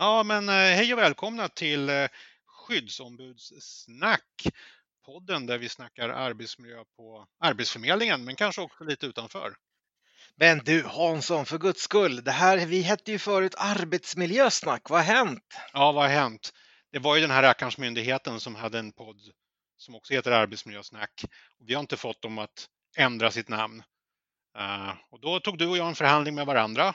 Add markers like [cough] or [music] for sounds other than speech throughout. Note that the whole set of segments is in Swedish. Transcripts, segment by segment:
Ja, men eh, hej och välkomna till eh, Skyddsombudssnack. Podden där vi snackar arbetsmiljö på Arbetsförmedlingen, men kanske också lite utanför. Men du Hansson, för guds skull, det här, vi hette ju förut Arbetsmiljösnack, vad har hänt? Ja, vad har hänt? Det var ju den här rackarns myndigheten som hade en podd som också heter Arbetsmiljösnack. Vi har inte fått dem att ändra sitt namn. Uh, och då tog du och jag en förhandling med varandra.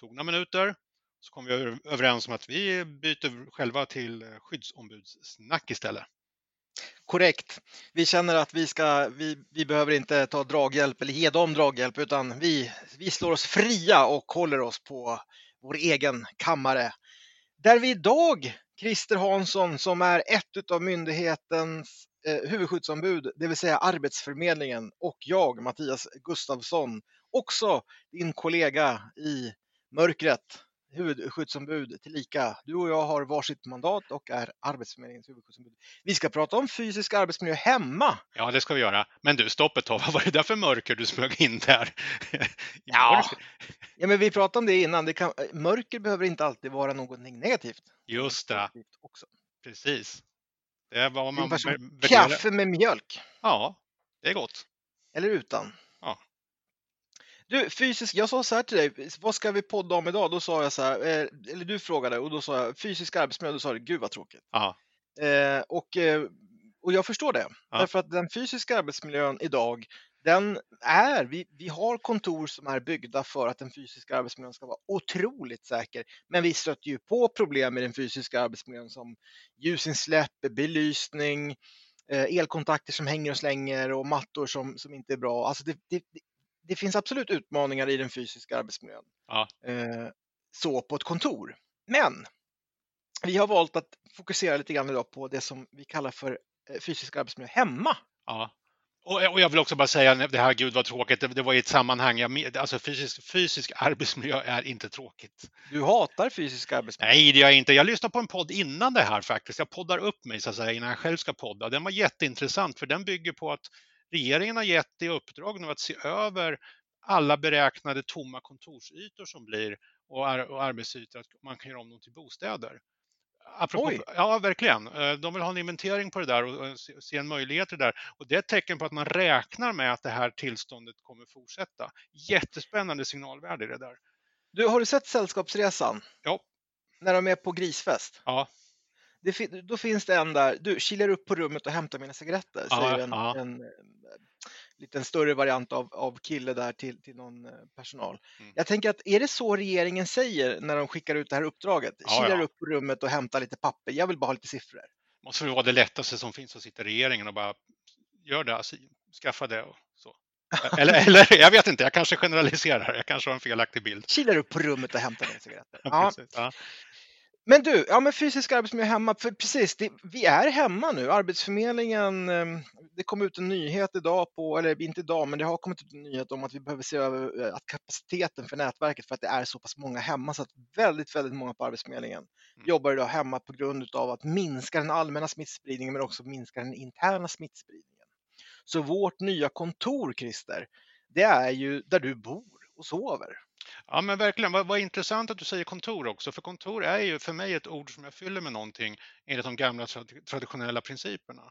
tog några minuter så kom vi överens om att vi byter själva till eh, skyddsombudssnack istället. Korrekt. Vi känner att vi, ska, vi, vi behöver inte ta draghjälp eller ge dem draghjälp utan vi, vi slår oss fria och håller oss på vår egen kammare. Där vi idag, Christer Hansson som är ett av myndighetens eh, huvudskyddsombud, det vill säga Arbetsförmedlingen och jag, Mattias Gustavsson, också din kollega i mörkret huvudskyddsombud tillika. Du och jag har varsitt mandat och är Arbetsförmedlingens huvudskyddsombud. Vi ska prata om fysisk arbetsmiljö hemma. Ja, det ska vi göra. Men du, stopp ett tag. [laughs] Vad var det där för mörker du smög in där? [laughs] ja. ja, men vi pratade om det innan. Det kan, mörker behöver inte alltid vara någonting negativt. Just det. Också. Precis. Det var man Kaffe med mjölk. Ja, det är gott. Eller utan. Du, fysisk, jag sa så här till dig, vad ska vi podda om idag? Då sa jag så här, eh, eller du frågade och då sa jag fysisk arbetsmiljö, då sa du gud vad tråkigt. Eh, och, eh, och jag förstår det, ja. därför att den fysiska arbetsmiljön idag, den är, vi, vi har kontor som är byggda för att den fysiska arbetsmiljön ska vara otroligt säker, men vi stöter ju på problem med den fysiska arbetsmiljön som ljusinsläpp, belysning, eh, elkontakter som hänger och slänger och mattor som, som inte är bra. Alltså det, det, det finns absolut utmaningar i den fysiska arbetsmiljön. Ja. Eh, så på ett kontor. Men vi har valt att fokusera lite grann idag på det som vi kallar för eh, fysisk arbetsmiljö hemma. Ja. Och, jag vill också bara säga, det här gud vad tråkigt, det, var i ett sammanhang, jag, alltså fysisk, fysisk arbetsmiljö är inte tråkigt. Du hatar fysisk arbetsmiljö? Nej, det gör jag inte. Jag lyssnade på en podd innan det här faktiskt. Jag poddar upp mig så att säga innan jag själv ska podda. Den var jätteintressant för den bygger på att Regeringen har gett i uppdrag nu att se över alla beräknade tomma kontorsytor som blir och, ar och arbetsytor, att man kan göra om dem till bostäder. Apropå, ja, verkligen. Eh, de vill ha en inventering på det där och se en möjlighet till det där. Och det är ett tecken på att man räknar med att det här tillståndet kommer fortsätta. Jättespännande signalvärde i det där. Du, har du sett Sällskapsresan? Ja. När de är på grisfest? Ja det, då finns det en där, du kilar upp på rummet och hämtar mina cigaretter, ja, säger en, ja. en, en, liten större variant av, av kille där till, till någon eh, personal. Mm. Jag tänker att är det så regeringen säger när de skickar ut det här uppdraget? Ja, kilar ja. upp på rummet och hämtar lite papper, jag vill bara ha lite siffror. Måste vara det lättaste som finns att sitta regeringen och bara gör det, skaffa det och så. [laughs] Eller, eller jag vet inte, jag kanske generaliserar, jag kanske har en felaktig bild. Kilar upp på rummet och hämtar dina cigaretter. [laughs] Ja, men du, ja men fysisk arbetsmiljö hemma, för precis, det, vi är hemma nu. Arbetsförmedlingen, ehm, det kom ut en nyhet idag på, eller inte idag, men det har kommit ut en nyhet om att vi behöver se över eh, att kapaciteten för nätverket för att det är så pass många hemma så att väldigt, väldigt många på Arbetsförmedlingen mm. jobbar idag hemma på grund av att minska den allmänna smittspridningen men också minska den interna smittspridningen. Så vårt nya kontor, Christer, det är ju där du bor och sover. Ja men verkligen, vad, vad intressant att du säger kontor också, för kontor är ju för mig ett ord som jag fyller med någonting enligt de gamla traditionella principerna.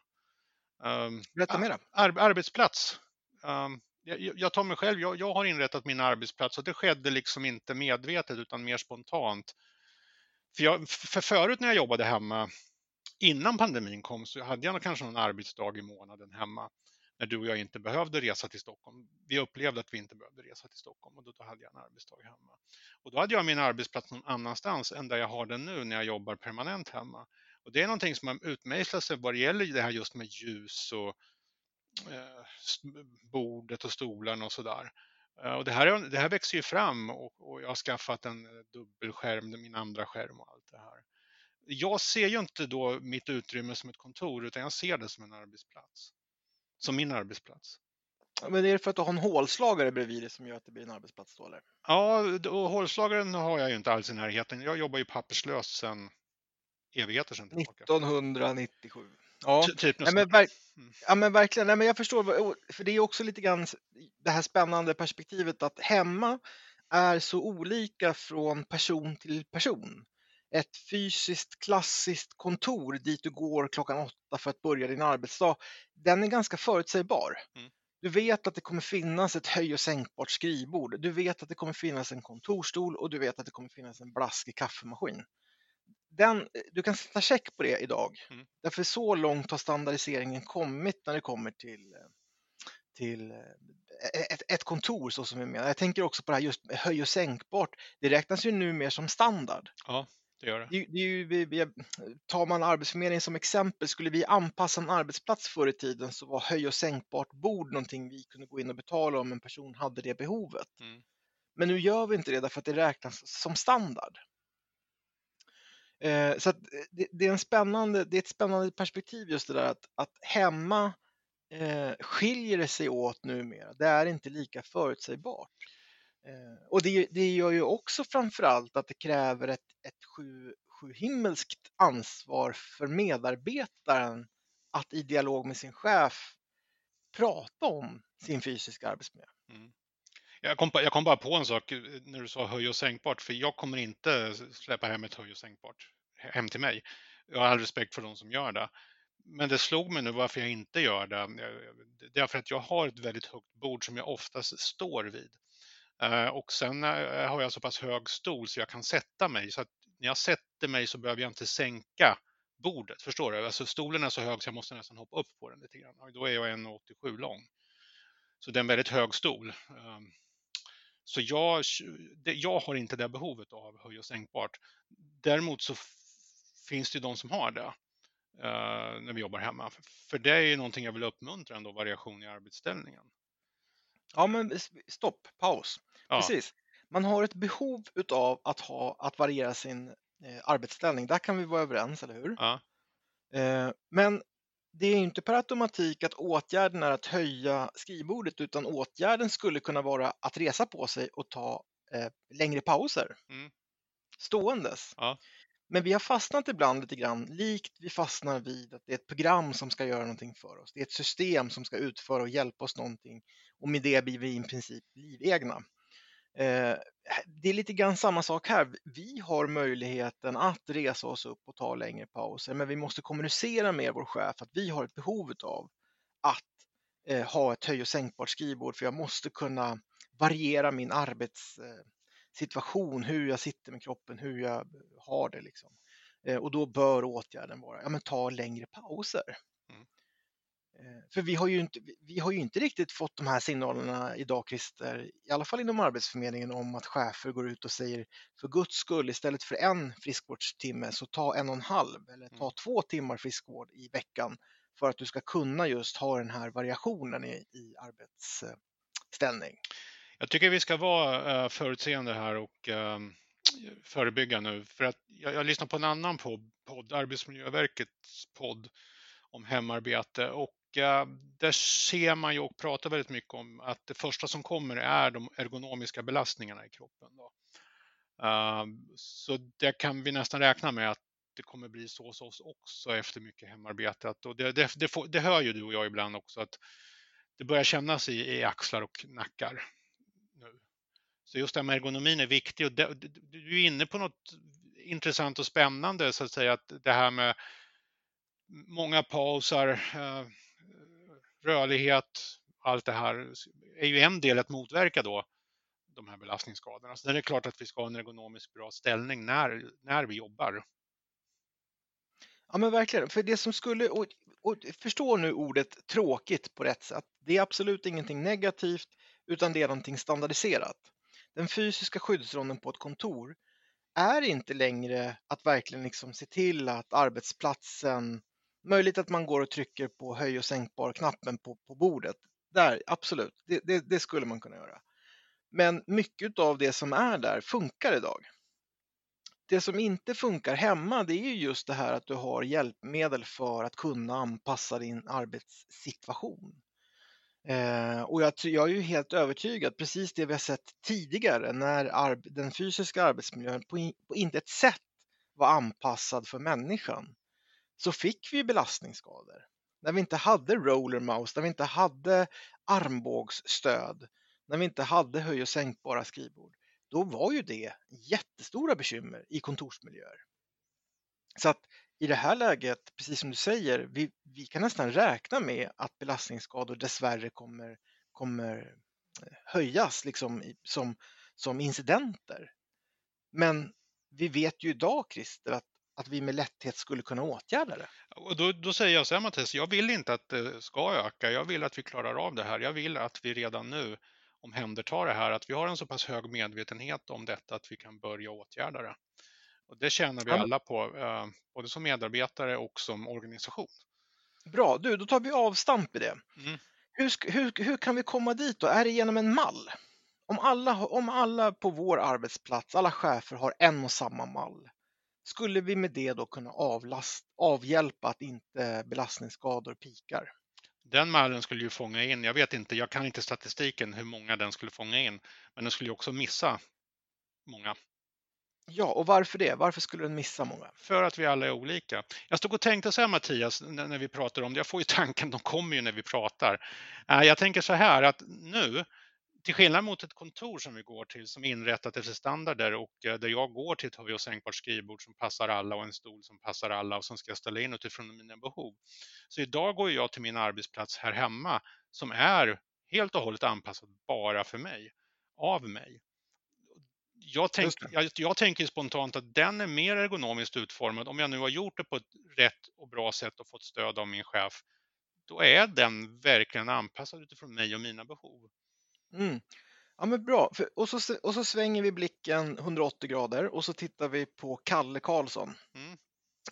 Um, Berätta mera. Ar arbetsplats. Um, jag, jag, tar mig själv, jag, jag, har inrättat min arbetsplats och det skedde liksom inte medvetet utan mer spontant. För, jag, för förut när jag jobbade hemma, innan pandemin kom, så hade jag kanske någon arbetsdag i månaden hemma när du och jag inte behövde resa till Stockholm. Vi upplevde att vi inte behövde resa till Stockholm och då hade jag en arbetsdag hemma. Och då hade jag min arbetsplats någon annanstans än där jag har den nu när jag jobbar permanent hemma. Och det är någonting som har utmejslat sig vad det gäller det här just med ljus och eh, bordet och stolarna och sådär. Eh, och det här, det här växer ju fram och, och jag har skaffat en eh, dubbelskärm, min andra skärm och allt det här. Jag ser ju inte då mitt utrymme som ett kontor utan jag ser det som en arbetsplats som min arbetsplats. Men är det för att du har en hålslagare bredvid dig som gör att det blir en arbetsplats då eller? Ja, och hålslagaren har jag ju inte alls i närheten. Jag jobbar ju papperslös sedan evigheter sedan. 1997. Ja, typ ja, men, mm. ja men verkligen. Nej, men jag förstår, för det är också lite grann det här spännande perspektivet att hemma är så olika från person till person. Ett fysiskt klassiskt kontor dit du går klockan åtta för att börja din arbetsdag, den är ganska förutsägbar. Mm. Du vet att det kommer finnas ett höj och sänkbart skrivbord. Du vet att det kommer finnas en kontorstol och du vet att det kommer finnas en blaskig kaffemaskin. Den, du kan sätta check på det idag. Mm. Därför så långt har standardiseringen kommit när det kommer till, till eh, ett, ett kontor så som vi menar. Jag tänker också på det här just höj och sänkbart. Det räknas ju nu mer som standard. Ja. Det gör det. det, det är ju, tar man Arbetsförmedlingen som exempel, skulle vi anpassa en arbetsplats förr i tiden så var höj och sänkbart bord någonting vi kunde gå in och betala om en person hade det behovet. Mm. Men nu gör vi inte det därför att det räknas som standard. Eh, så det, det, är en spännande, det är ett spännande perspektiv just det där att, att hemma eh, skiljer det sig åt numera. Det är inte lika förutsägbart. Eh, och det, det gör ju också framförallt att det kräver ett, ett sju, sju himmelskt ansvar för medarbetaren att i dialog med sin chef prata om sin fysiska arbetsmiljö. Mm. Jag, kom, jag kom bara på en sak eh, när du sa höj och sänkbart, för jag kommer inte släppa hem ett höj och sänkbart hem till mig. Jag har all respekt för de som gör det. Men det slog mig nu varför jag inte gör det. Det är för att jag har ett väldigt högt bord som jag oftast står vid. Eh, och sen eh, har jag så pass hög stol så jag kan sätta mig. Så att när jag sätter mig så behöver jag inte sänka bordet. Förstår du? Alltså stolen är så hög så jag måste nästan hoppa upp på den lite grann. Och då är jag 1,87 lång. Så det är en väldigt hög stol. Ehm, så jag, jag har inte det behovet av höj och sänkbart. Däremot så finns det de som har det eh, när vi jobbar hemma. För det är ju någonting jag vill uppmuntra ändå, variation i arbetsställningen. Ja, men stopp, paus. Ja. Precis. Man har ett behov av att, ha, att variera sin eh, arbetsställning. Där kan vi vara överens, eller hur? Ja. Eh, men det är inte per automatik att åtgärden är att höja skrivbordet utan åtgärden skulle kunna vara att resa på sig och ta eh, längre pauser. Mm. Ståendes. Ja. Men vi har fastnat ibland lite grann, likt vi fastnar vid att det är ett program som ska göra någonting för oss. Det är ett system som ska utföra och hjälpa oss någonting och med det blir vi i princip livegna. Eh, det är lite grann samma sak här. Vi har möjligheten att resa oss upp och ta längre pauser, men vi måste kommunicera med vår chef att vi har ett behov av att eh, ha ett höj och sänkbart skrivbord för jag måste kunna variera min arbets... Eh, arbetssituation, hur jag sitter med kroppen, hur jag har det. Liksom. Eh, och då bör åtgärden vara, ja men ta längre pauser. Mm. Eh, för vi har, ju inte, vi har ju inte riktigt fått de här signalerna idag, Christer, i alla fall inom Arbetsförmedlingen, om att chefer går ut och säger för guds skull, istället för en friskvårdstimme så ta en och en halv eller ta mm. två timmar friskvård i veckan för att du ska kunna just ha den här variationen i, i arbetsställning. Jag tycker vi ska vara eh, förutseende här och ehm, förebygga nu. För att jag, jag lyssnar på en annan podd, podd, Arbetsmiljöverkets podd om hemarbete och eh, där ser man ju och pratar väldigt mycket om att det första som kommer är de ergonomiska belastningarna i kroppen. Då. Ehm, så det kan vi nästan räkna med att det kommer bli så hos oss också efter mycket hemarbete. Och det, det, det, får, det hör ju du och jag ibland också att det börjar kännas i, i axlar och nackar. Så just det här med ergonomin är viktig och det, du är inne på något intressant och spännande så att säga att det här med många pauser, eh, rörlighet, allt det här är ju en del att motverka då de här belastningsskadorna. Så det är klart att vi ska ha en ergonomiskt bra ställning när, när vi jobbar. Ja men verkligen, för det som skulle, och, och förstå nu ordet tråkigt på rätt sätt, det är absolut ingenting negativt utan det är någonting standardiserat. Den fysiska skyddsronden på ett kontor är inte längre att verkligen liksom se till att arbetsplatsen, möjligt att man går och trycker på höj och sänkbar-knappen på, på bordet. Där, absolut, det, det, det skulle man kunna göra. Men mycket av det som är där funkar idag. Det som inte funkar hemma det är just det här att du har hjälpmedel för att kunna anpassa din arbetssituation. Eh, och jag, jag är ju helt övertygad, precis det vi har sett tidigare när den fysiska arbetsmiljön på, in, på inte ett sätt var anpassad för människan, så fick vi belastningsskador. När vi inte hade roller mouse, när vi inte hade armbågsstöd, när vi inte hade höj och sänkbara skrivbord, då var ju det jättestora bekymmer i kontorsmiljöer. Så att i det här läget, precis som du säger, vi, vi kan nästan räkna med att belastningsskador dessvärre kommer, kommer eh, höjas liksom som, som incidenter. Men vi vet ju idag, Christer, att, att vi med lätthet skulle kunna åtgärda det. Och då, då säger jag så här Mattias, jag vill inte att det ska öka. Jag vill att vi klarar av det här. Jag vill att vi redan nu omhändertar det här, att vi har en så pass hög medvetenhet om detta att vi kan börja åtgärda det. Och det tjänar vi alla på, eh, både som medarbetare och som organisation. Bra, du, då tar vi avstamp i det. Mm. Hur, hur, hur kan vi komma dit då? Är det genom en mall? Om alla, om alla på vår arbetsplats, alla chefer har en och samma mall, skulle vi med det då kunna avlast, avhjälpa att inte belastningsskador pikar? Den mallen skulle ju fånga in, jag vet inte, jag kan inte statistiken hur många den skulle fånga in, men den skulle ju också missa många. Ja, och varför det? Varför skulle den missa många? För att vi alla är olika. Jag stod och tänkte så här Mattias, när vi pratar om det, jag får ju tanken, de kommer ju när vi pratar. Eh, jag tänker så här att nu, till skillnad mot ett kontor som vi går till som är inrättat efter standarder och eh, där jag går till ett höj och sänkbart skrivbord som passar alla och en stol som passar alla och som ska ställa in utifrån mina behov. Så idag går jag till min arbetsplats här hemma som är helt och hållet anpassad bara för mig, av mig jag, tänk, jag, jag, tänker spontant att den är mer ergonomiskt utformad. Om jag nu har gjort det på ett rätt och bra sätt och fått stöd av min chef, då är den verkligen anpassad utifrån mig och mina behov. Mm. Ja men bra, och, så, och så svänger vi blicken 180 grader och så tittar vi på Kalle Karlsson. Mm.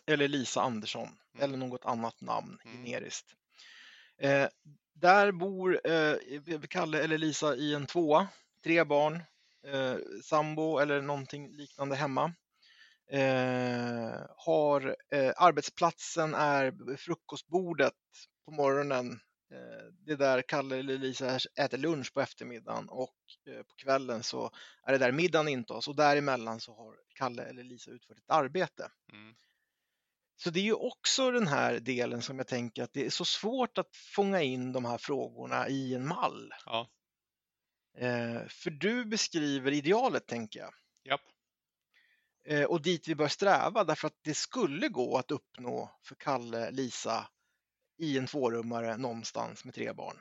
Eller Lisa Andersson mm. eller något annat namn mm. generiskt. Eh, där bor eh, Kalle eller Lisa i en tvåa, tre barn, eh, sambo eller någonting liknande hemma. Eh, har eh, arbetsplatsen är frukostbordet på morgonen. Eh, det är där Kalle eller Lisa äter lunch på eftermiddagen och eh, på kvällen så är det där middagen intas och däremellan så har Kalle eller Lisa utfört ett arbete. Mm. Så det är ju också den här delen som jag tänker att det är så svårt att fånga in de här frågorna i en mall. Ja. Eh, för du beskriver idealet, tänker jag. Japp. Eh, och dit vi bör sträva, därför att det skulle gå att uppnå för Kalle, Lisa i en tvårummare någonstans med tre barn.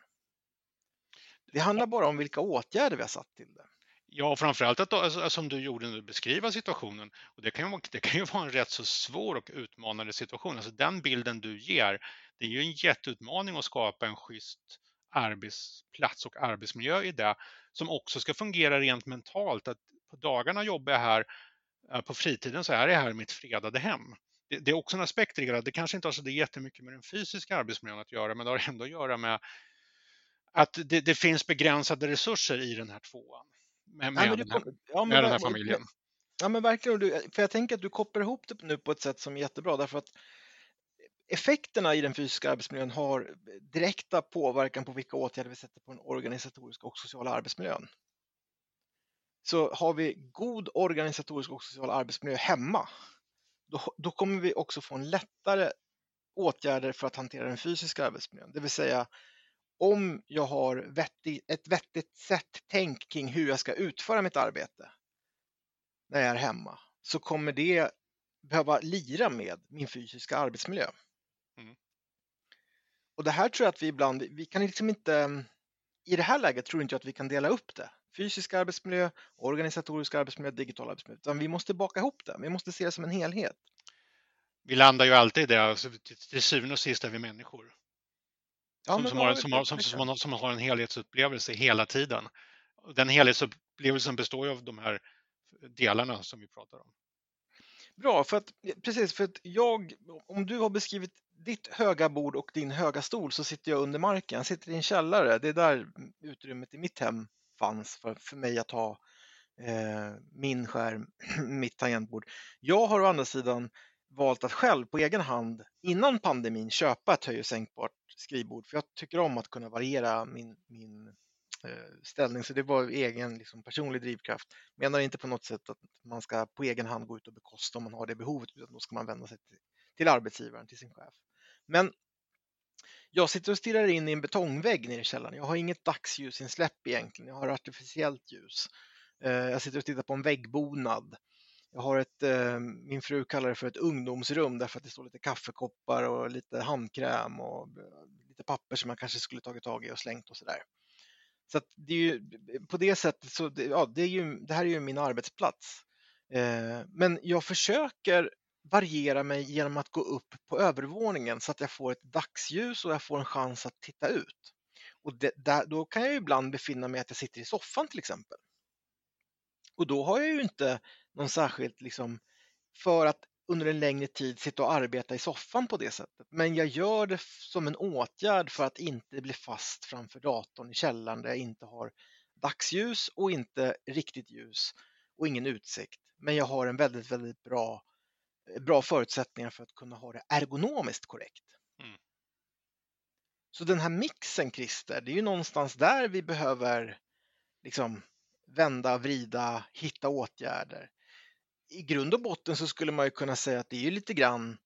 Det handlar bara om vilka åtgärder vi har satt till det. Ja, framförallt att alltså, som du gjorde när du beskriva situationen. Och det, kan ju, det kan ju vara en rätt så svår och utmanande situation. Alltså den bilden du ger, det är ju en jätteutmaning att skapa en schysst arbetsplats och arbetsmiljö i det som också ska fungera rent mentalt. Att på dagarna jobbar jag här, eh, på fritiden så är jag här i mitt fredade hem. Det, det är också en aspekt i det. Det kanske inte har så det jättemycket med den fysiska arbetsmiljön att göra, men det har ändå att göra med att det, det finns begränsade resurser i den här tvåan. Med, med, ja, den, här, ja, med den här familjen. Ja men verkligen, för jag tänker att du kopplar ihop det nu på ett sätt som är jättebra därför att effekterna i den fysiska arbetsmiljön har direkta påverkan på vilka åtgärder vi sätter på den organisatoriska och sociala arbetsmiljön. Så har vi god organisatorisk och social arbetsmiljö hemma, då, då kommer vi också få en lättare åtgärder för att hantera den fysiska arbetsmiljön. Det vill säga om jag har vettig, ett vettigt sätt tänk kring hur jag ska utföra mitt arbete när jag är hemma så kommer det behöva lira med min fysiska arbetsmiljö. Mm. Och det här tror jag att vi ibland, vi kan liksom inte, i det här läget tror inte jag att vi kan dela upp det. Fysisk arbetsmiljö, organisatorisk arbetsmiljö, digital arbetsmiljö. Utan vi måste baka ihop det. Vi måste se det som en helhet. Vi landar ju alltid i det, alltså, till syvende och sist är vi människor. Ja, som, som, har, som, har, som, som, har, som har en helhetsupplevelse hela tiden. Den helhetsupplevelsen består ju av de här delarna som vi pratar om. Bra, för att, precis för att jag, om du har beskrivit ditt höga bord och din höga stol så sitter jag under marken. Jag sitter i en källare. Det är där utrymmet i mitt hem fanns för, för mig att ha eh, min skärm, [clears throat] mitt tangentbord. Jag har å andra sidan valt att själv på egen hand innan pandemin köpa ett höj och sänkbart skrivbord för jag tycker om att kunna variera min, min eh, ställning. Så det var egen liksom, personlig drivkraft. Menar inte på något sätt att man ska på egen hand gå ut och bekosta om man har det behovet utan då ska man vända sig till, till arbetsgivaren, till sin chef. Men jag sitter och stirrar in i en betongvägg nere i källaren. Jag har inget dagsljusinsläpp egentligen. Jag har artificiellt ljus. Eh, jag sitter och tittar på en väggbonad. jag har ett, eh, min fru kallar det för ett ungdomsrum därför att det står lite kaffekoppar och lite handkräm och eh, lite papper som man kanske skulle tagit tag i och slängt och sådär. Så att det är ju, på det sättet så, ja, det, är ju, det här är ju min arbetsplats. Men jag försöker variera mig genom att gå upp på övervåningen så att jag får ett dagsljus och jag får en chans att titta ut. Och det, där, då kan jag ibland befinna mig att jag sitter i soffan till exempel. Och då har jag ju inte någon särskilt liksom för att under en längre tid sitta och arbeta i soffan på det sättet. Men jag gör det som en åtgärd för att inte bli fast framför datorn i källaren där jag inte har dagsljus och inte riktigt ljus och ingen utsikt. Men jag har en väldigt, väldigt bra, bra förutsättningar för att kunna ha det ergonomiskt korrekt. Mm. Så den här mixen, Christer, det är ju någonstans där vi behöver liksom vända, vrida, hitta åtgärder. I grund och botten så skulle man ju kunna säga att det är lite grann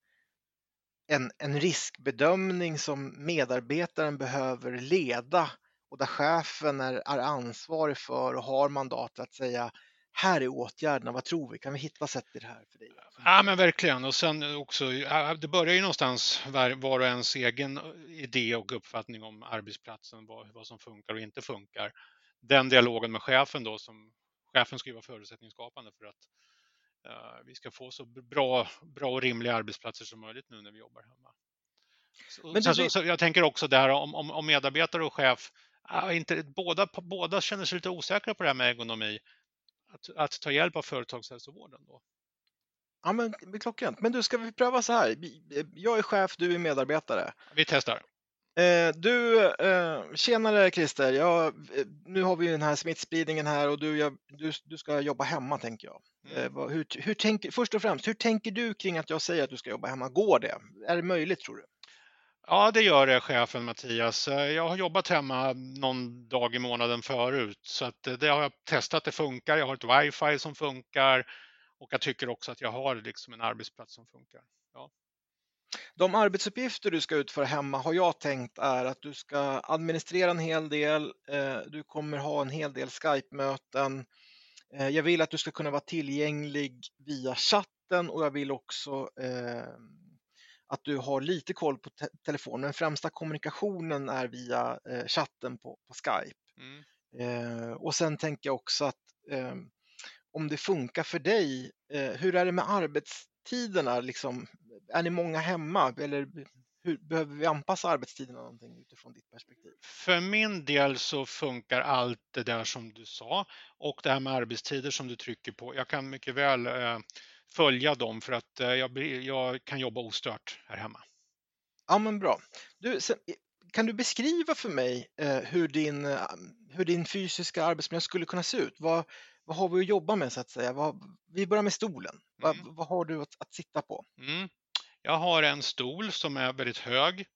en, en riskbedömning som medarbetaren behöver leda och där chefen är, är ansvarig för och har mandat att säga här är åtgärderna, vad tror vi? Kan vi hitta sätt i det här för dig? Ja men verkligen och sen också, det börjar ju någonstans var och ens egen idé och uppfattning om arbetsplatsen, vad, vad som funkar och inte funkar den dialogen med chefen då som chefen ska vara förutsättningsskapande för att uh, vi ska få så bra, bra och rimliga arbetsplatser som möjligt nu när vi jobbar hemma. Så, Men så, så, jag tänker också där om, om, om medarbetare och chef, uh, inte, båda, båda känner sig lite osäkra på det här med ergonomi, att, att ta hjälp av företagshälsovården då. Ja, men klockrent. Men du, ska vi pröva så här? Jag är chef, du är medarbetare. Vi testar. Eh, du, eh, tjenare Christer. Jag, eh, nu har vi den här smittspridningen här och du, jag, du, du ska jobba hemma tänker jag. Mm. Hur, hur tänker, först och främst, hur tänker du kring att jag säger att du ska jobba hemma? Går det? Är det möjligt tror du? Ja, det gör det, chefen Mattias. Eh, jag har jobbat hemma någon dag i månaden förut, så att eh, det har jag testat. Det funkar. Jag har ett wifi som funkar och jag tycker också att jag har liksom en arbetsplats som funkar. Ja. De arbetsuppgifter du ska utföra hemma har jag tänkt är att du ska administrera en hel del. Eh, du kommer ha en hel del Skype-möten. Jag vill att du ska kunna vara tillgänglig via chatten och jag vill också att du har lite koll på te telefonen. Den främsta kommunikationen är via chatten på, på Skype. Mm. Och sen tänker jag också att om det funkar för dig, hur är det med arbetstiderna? Liksom, är ni många hemma eller hur, behöver vi anpassa arbetstiderna någonting utifrån ditt perspektiv? För min del så funkar allt det där som du sa och det här med arbetstider som du trycker på. Jag kan mycket väl eh, följa dem för att eh, jag, jag, kan jobba ostört här hemma. Ja men bra. Du, sen, kan du beskriva för mig eh, hur, din, eh, hur din fysiska arbetsmiljö skulle kunna se ut? Vad, vad har vi att jobba med så att säga? Vad, vi börjar med stolen. Mm. Vad, vad, har du att, att sitta på? Mm. Jag har en stol som är väldigt hög.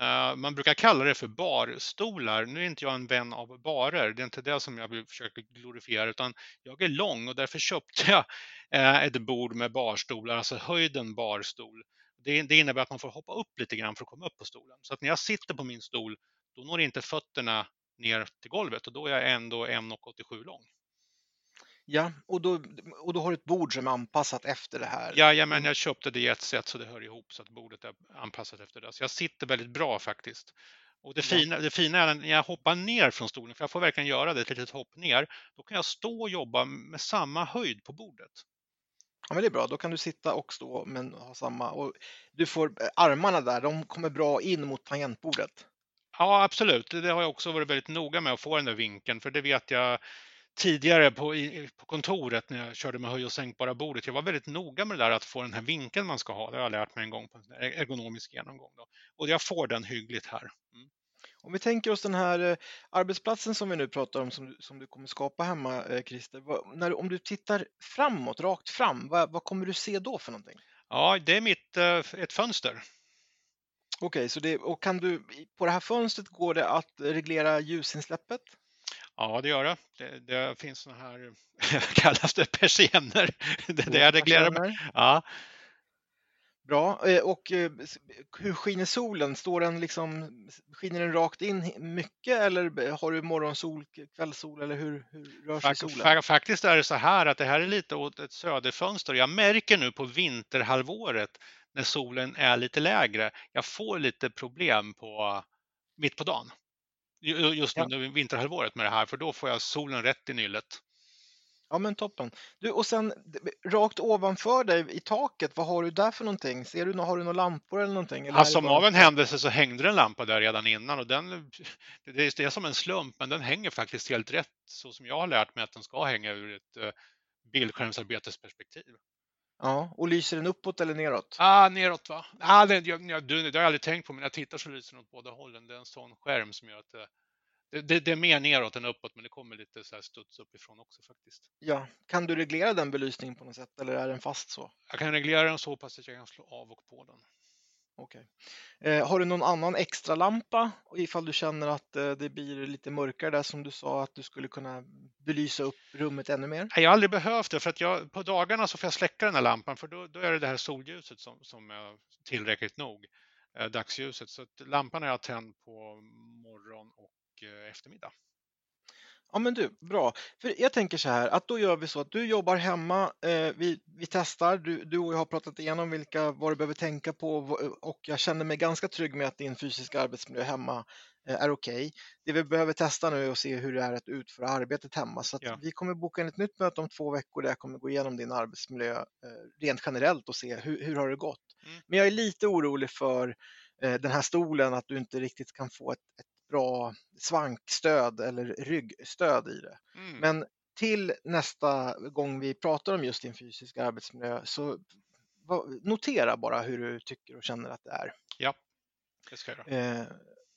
Eh, man brukar kalla det för barstolar. Nu är inte jag en vän av barer. Det är inte det som jag vill försöka glorifiera, utan jag är lång och därför köpte jag eh, ett bord med barstolar, alltså höjden barstol. Det, det, innebär att man får hoppa upp lite grann för att komma upp på stolen. Så att när jag sitter på min stol, då når inte fötterna ner till golvet och då är jag ändå 1,87 lång. Ja, och då, och då har du ett bord som är anpassat efter det här? Ja, men jag köpte det i ett sätt så det hör ihop så att bordet är anpassat efter det. Så jag sitter väldigt bra faktiskt. Och det, fina, det fina är när jag hoppar ner från stolen, för jag får verkligen göra det, ett litet hopp ner, då kan jag stå och jobba med samma höjd på bordet. Ja, men det är bra, då kan du sitta och stå men ha samma. Och du får armarna där, de kommer bra in mot tangentbordet. Ja, absolut. Det har jag också varit väldigt noga med att få den där vinkeln, för det vet jag tidigare på, i, på kontoret när jag körde med höj och sänkbara bordet. Jag var väldigt noga med det där att få den här vinkeln man ska ha. Det har jag lärt mig en gång på en ergonomisk genomgång. Då. Och jag får den hyggligt här. Mm. Om vi tänker oss den här eh, arbetsplatsen som vi nu pratar om som, som du kommer skapa hemma, eh, Christer. Vad, när, om du tittar framåt, rakt fram, vad, vad, kommer du se då för någonting? Ja, det är mitt, eh, ett fönster. Okej, okay, så det, och kan du, på det här fönstret går det att reglera ljusinsläppet? Ja, det gör det. Det, det finns sådana här, [laughs] kallas det persienner? Det, det jag reglerar. Ja. Bra. Eh, och eh, hur skiner solen? Står den liksom, skiner den rakt in mycket eller har du morgonsol, kvällssol eller hur, hur rör sig solen? Faktiskt är det så här att det här är lite åt ett söderfönster. Jag märker nu på vinterhalvåret när solen är lite lägre. Jag får lite problem på mitt på dagen. Just ja. vinterhalvåret med det här, för då får jag solen rätt i nyllet. Ja men toppen. Du, och sen rakt ovanför dig i taket, vad har du där för någonting? Ser du, har du några lampor eller någonting? Eller alltså av en händelse så hängde det en lampa där redan innan och den, det är som en slump, men den hänger faktiskt helt rätt så som jag har lärt mig att den ska hänga ur ett eh, bildskärmsarbetesperspektiv. Ja, och lyser den uppåt eller neråt? Ah, neråt va? Ah, det, jag, jag, det har jag aldrig tänkt på, men när jag tittar så lyser den åt båda hållen. Det är en sån skärm som gör att det, det, det, är mer neråt än uppåt, men det kommer lite så här studs uppifrån också faktiskt. Ja, kan du reglera den belysningen på något sätt eller är den fast så? Jag kan reglera den så pass att jag kan slå av och på den. Okej. Eh, har du någon annan extra lampa ifall du känner att eh, det blir lite mörkare där som du sa att du skulle kunna belysa upp rummet ännu mer? Jag har aldrig behövt det för att jag, på dagarna så får jag släcka den här lampan för då, då är det det här solljuset som, som är tillräckligt nog, eh, dagsljuset. Så lampan är jag tänd på morgon och Eh, eftermiddag. Ja men du, bra. För jag tänker så här att då gör vi så att du jobbar hemma, eh, vi, vi testar, du, du och jag har pratat igenom vilka, vad du behöver tänka på och jag känner mig ganska trygg med att din fysiska arbetsmiljö hemma eh, är okej. Okay. Det vi behöver testa nu är att se hur det är att utföra arbetet hemma så ja. vi kommer boka in ett nytt möte om två veckor där jag kommer gå igenom din arbetsmiljö eh, rent generellt och se hur, hur har det gått. Mm. Men jag är lite orolig för eh, den här stolen, att du inte riktigt kan få ett, ett bra svankstöd eller ryggstöd i det. Mm. Men till nästa gång vi pratar om just din fysiska arbetsmiljö så notera bara hur du tycker och känner att det är. Ja, det ska jag göra. Eh,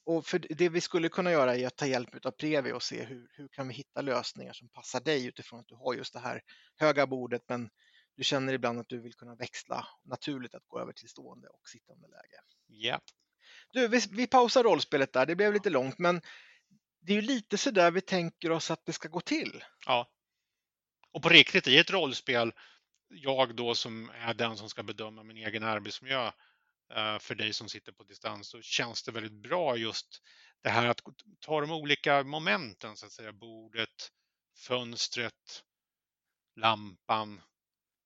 och för det vi skulle kunna göra är att ta hjälp av Previ och se hur, hur kan vi hitta lösningar som passar dig utifrån att du har just det här höga bordet men du känner ibland att du vill kunna växla naturligt att gå över till stående och sittande läge. Ja, du, vi, vi pausar rollspelet där, det blev lite långt, men det är ju lite så där vi tänker oss att det ska gå till. Ja. Och på riktigt, i ett rollspel, jag då som är den som ska bedöma min egen arbetsmiljö eh, för dig som sitter på distans, så känns det väldigt bra just det här att ta de olika momenten, så att säga, bordet, fönstret, lampan.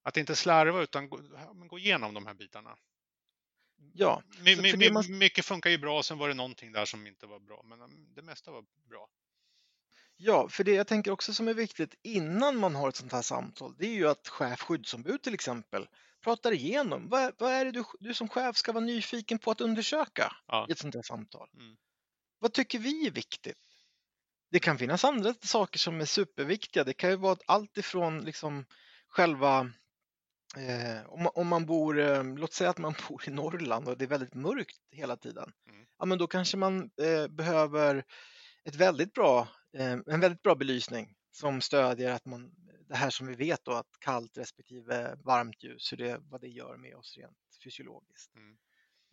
Att inte slarva utan gå, gå igenom de här bitarna. Ja. My, my, man... Mycket funkar ju bra, sen var det någonting där som inte var bra, men um, det mesta var bra. Ja, för det jag tänker också som är viktigt innan man har ett sånt här samtal, det är ju att chef skyddsombud till exempel pratar igenom. Vad, vad är det du, du som chef ska vara nyfiken på att undersöka ja. i ett sånt här samtal? Mm. Vad tycker vi är viktigt? Det kan finnas andra saker som är superviktiga. Det kan ju vara allt ifrån liksom själva Eh, om, man, om, man bor, eh, låt säga att man [laughs] bor i Norrland och det är väldigt mörkt hela tiden. Mm. Ja, men då kanske man eh, behöver ett väldigt bra, eh, en väldigt bra belysning som stödjer att man, det här som vi vet då att kallt respektive varmt ljus, hur det, vad det gör med oss rent fysiologiskt. Mm.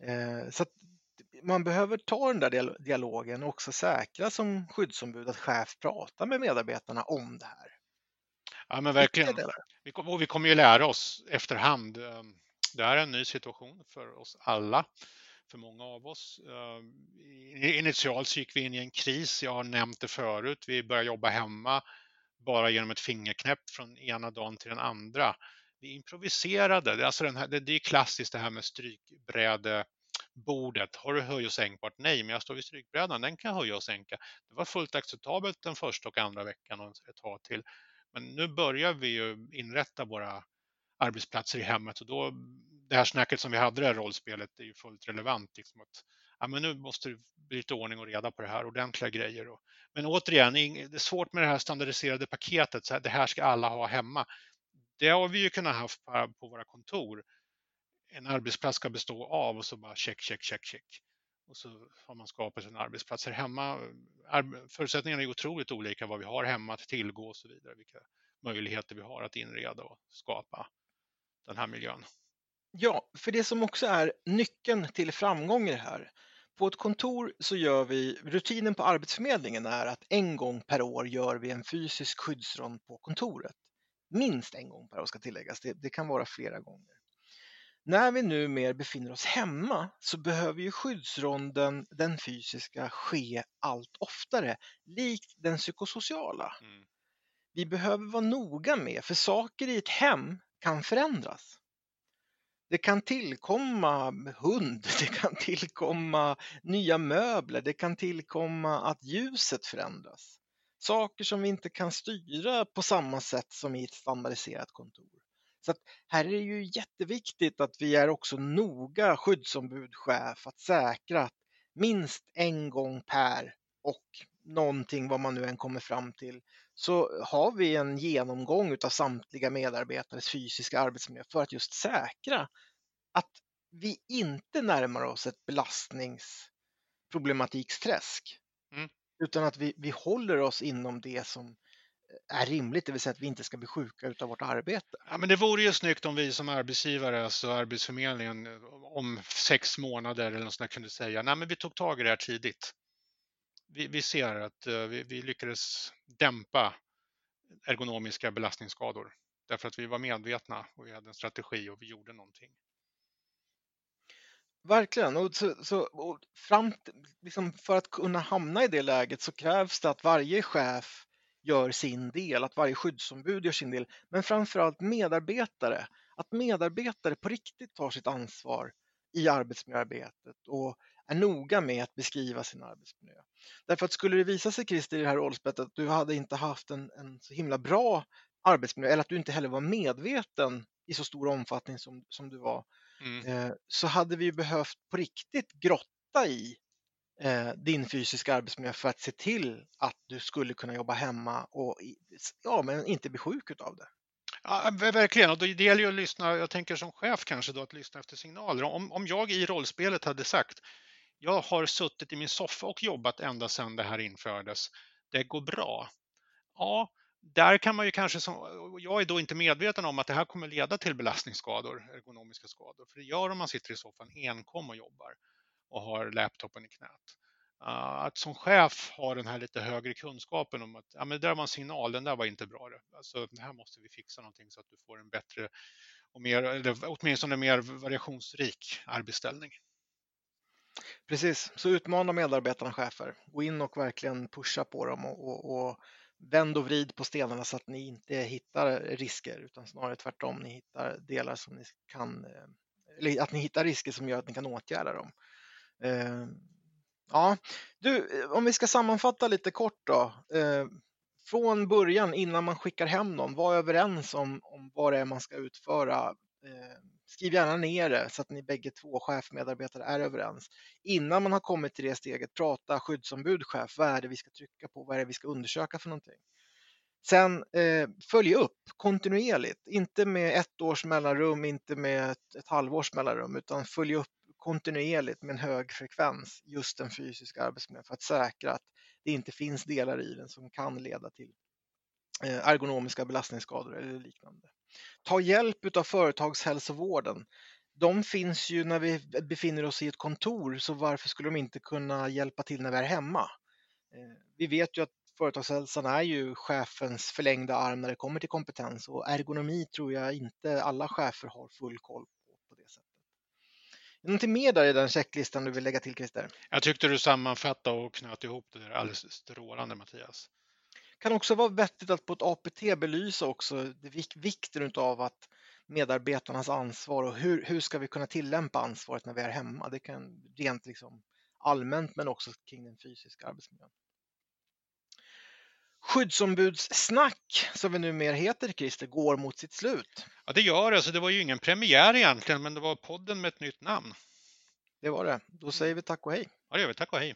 Eh, så man behöver ta den där dialogen och också säkra som skyddsombud att chef pratar med medarbetarna om det här. Ja, men verkligen. Vi, och vi kommer ju lära oss efterhand. Ehm, det är en ny situation för oss alla, för många av oss. Ehm, initialt så gick vi in i en kris. Jag har nämnt det förut. Vi började jobba hemma bara genom ett fingerknäpp från ena dagen till den andra. Vi improviserade. Alltså den här, det är klassiskt det här med strykbrädebordet. Har du höj och sänkbart? Nej, men jag står vid strykbrädan. Den kan höja och sänka. Det var fullt acceptabelt den första och andra veckan och ett tag till. Men nu börjar vi ju inrätta våra arbetsplatser i hemmet och då det här snacket som vi hade, det här rollspelet, är ju fullt relevant. Liksom att, ja, men nu måste det bli lite ordning och reda på det här, ordentliga grejer. Och, men återigen, det är svårt med det här standardiserade paketet, så här, det här ska alla ha hemma. Det har vi ju kunnat haft på, på våra kontor. En arbetsplats ska bestå av och så bara check, check, check, check och så har man skapat sina arbetsplatser hemma. Förutsättningarna är otroligt olika vad vi har hemma att tillgå och så vidare. Vilka möjligheter vi har att inreda och skapa den här miljön. Ja, för det som också är nyckeln till framgång i det här. På ett kontor så gör vi, rutinen på Arbetsförmedlingen är att en gång per år gör vi en fysisk skyddsrond på kontoret. Minst en gång per år ska tilläggas, det, det kan vara flera gånger när vi nu mer befinner oss hemma så behöver ju skyddsronden, den fysiska, ske allt oftare, likt den psykosociala. Mm. Vi behöver vara noga med, för saker i ett hem kan förändras. Det kan tillkomma hund, [laughs] det kan tillkomma nya möbler, det kan tillkomma att ljuset förändras. Saker som vi inte kan styra på samma sätt som i ett standardiserat kontor. Så att här är det ju jätteviktigt att vi är också noga skyddsombud, chef, att säkra att minst en gång per och någonting vad man nu än kommer fram till så har vi en genomgång av samtliga medarbetares fysiska arbetsmiljö för att just säkra att vi inte närmar oss ett belastningsproblematiksträsk mm. utan att vi, vi håller oss inom det som är rimligt, det vill säga att vi inte ska bli sjuka av vårt arbete. Ja, men det vore ju snyggt om vi som arbetsgivare, alltså Arbetsförmedlingen, om sex månader eller något sånt kunde säga, nej men vi tog tag i det här tidigt. Vi, vi ser att uh, vi, vi lyckades dämpa ergonomiska belastningsskador därför att vi var medvetna och vi hade en strategi och vi gjorde någonting. Verkligen. Och så, så och fram, liksom för att kunna hamna i det läget så krävs det att varje chef gör sin del, att varje skyddsombud gör sin del, men framförallt medarbetare. Att medarbetare på riktigt tar sitt ansvar i arbetsmiljöarbetet och är noga med att beskriva sin arbetsmiljö. Därför att skulle det visa sig, Christer, i det här rollspelet att du hade inte haft en, en, så himla bra arbetsmiljö eller att du inte heller var medveten i så stor omfattning som, som du var, mm. eh, så hade vi behövt på riktigt grotta i Eh, din fysiska arbetsmiljö för att se till att du skulle kunna jobba hemma och ja, men inte bli sjuk av det. Ja, eh, verkligen, och det gäller ju att lyssna, jag tänker som chef kanske då, att lyssna efter signaler. Om, om jag i rollspelet hade sagt, jag har suttit i min soffa och jobbat ända sedan det här infördes, det går bra. Ja, där kan man ju kanske, som, jag är då inte medveten om att det här kommer leda till belastningsskador, ergonomiska skador, för det gör om man sitter i soffan enkom och jobbar och har laptopen i knät. Ah, att som chef ha den här lite högre kunskapen om att ja, men det där var en signal, den där var inte bra. Alltså, det här måste vi fixa någonting så att du får en bättre och mer, eller åtminstone mer variationsrik arbetsställning. Precis, så utmana medarbetarna chefer. Gå in och verkligen pusha på dem och, och, och vänd och vrid på stenarna så att ni inte hittar risker utan snarare tvärtom, ni hittar delar som ni kan, eh, eller att ni hittar risker som gör att ni kan åtgärda dem. Eh, ja, du, eh, om vi ska sammanfatta lite kort då. Eh, från början innan man skickar hem någon, var överens om, om vad det är man ska utföra. Eh, skriv gärna ner det så att ni bägge två chefmedarbetare är överens. Innan man har kommit till det steget, prata skyddsombud, chef, vad är det vi ska trycka på, vad är det vi ska undersöka för någonting. Sen eh, följ upp kontinuerligt, inte med ett års mellanrum, inte med ett, ett halvårs mellanrum, utan följ upp kontinuerligt med en hög frekvens just den fysiska arbetsmiljön för att säkra att det inte finns delar i den som kan leda till eh, ergonomiska belastningsskador eller liknande. Ta hjälp av företagshälsovården. De finns ju när vi befinner oss i ett kontor, så varför skulle de inte kunna hjälpa till när vi är hemma? Eh, vi vet ju att företagshälsan är ju chefens förlängda arm när det kommer till kompetens och ergonomi tror jag inte alla chefer har full koll på på det sättet. Någonting mer där i den checklistan du vill lägga till Christer? Jag tyckte du sammanfattade och knöt ihop det där alldeles strålande Mattias kan också vara vettigt att på ett APT belysa också vikten av att medarbetarnas ansvar och hur, hur ska vi kunna tillämpa ansvaret när vi är hemma. Det kan rent liksom allmänt men också kring den fysiska arbetsmiljön. Skyddsombudssnack, som vi numera heter, Christer, går mot sitt slut. Ja, det gör det. Så det var ju ingen premiär egentligen, men det var podden med ett nytt namn. Det var det. Då säger vi tack och hej. Ja, det gör vi. Tack och hej.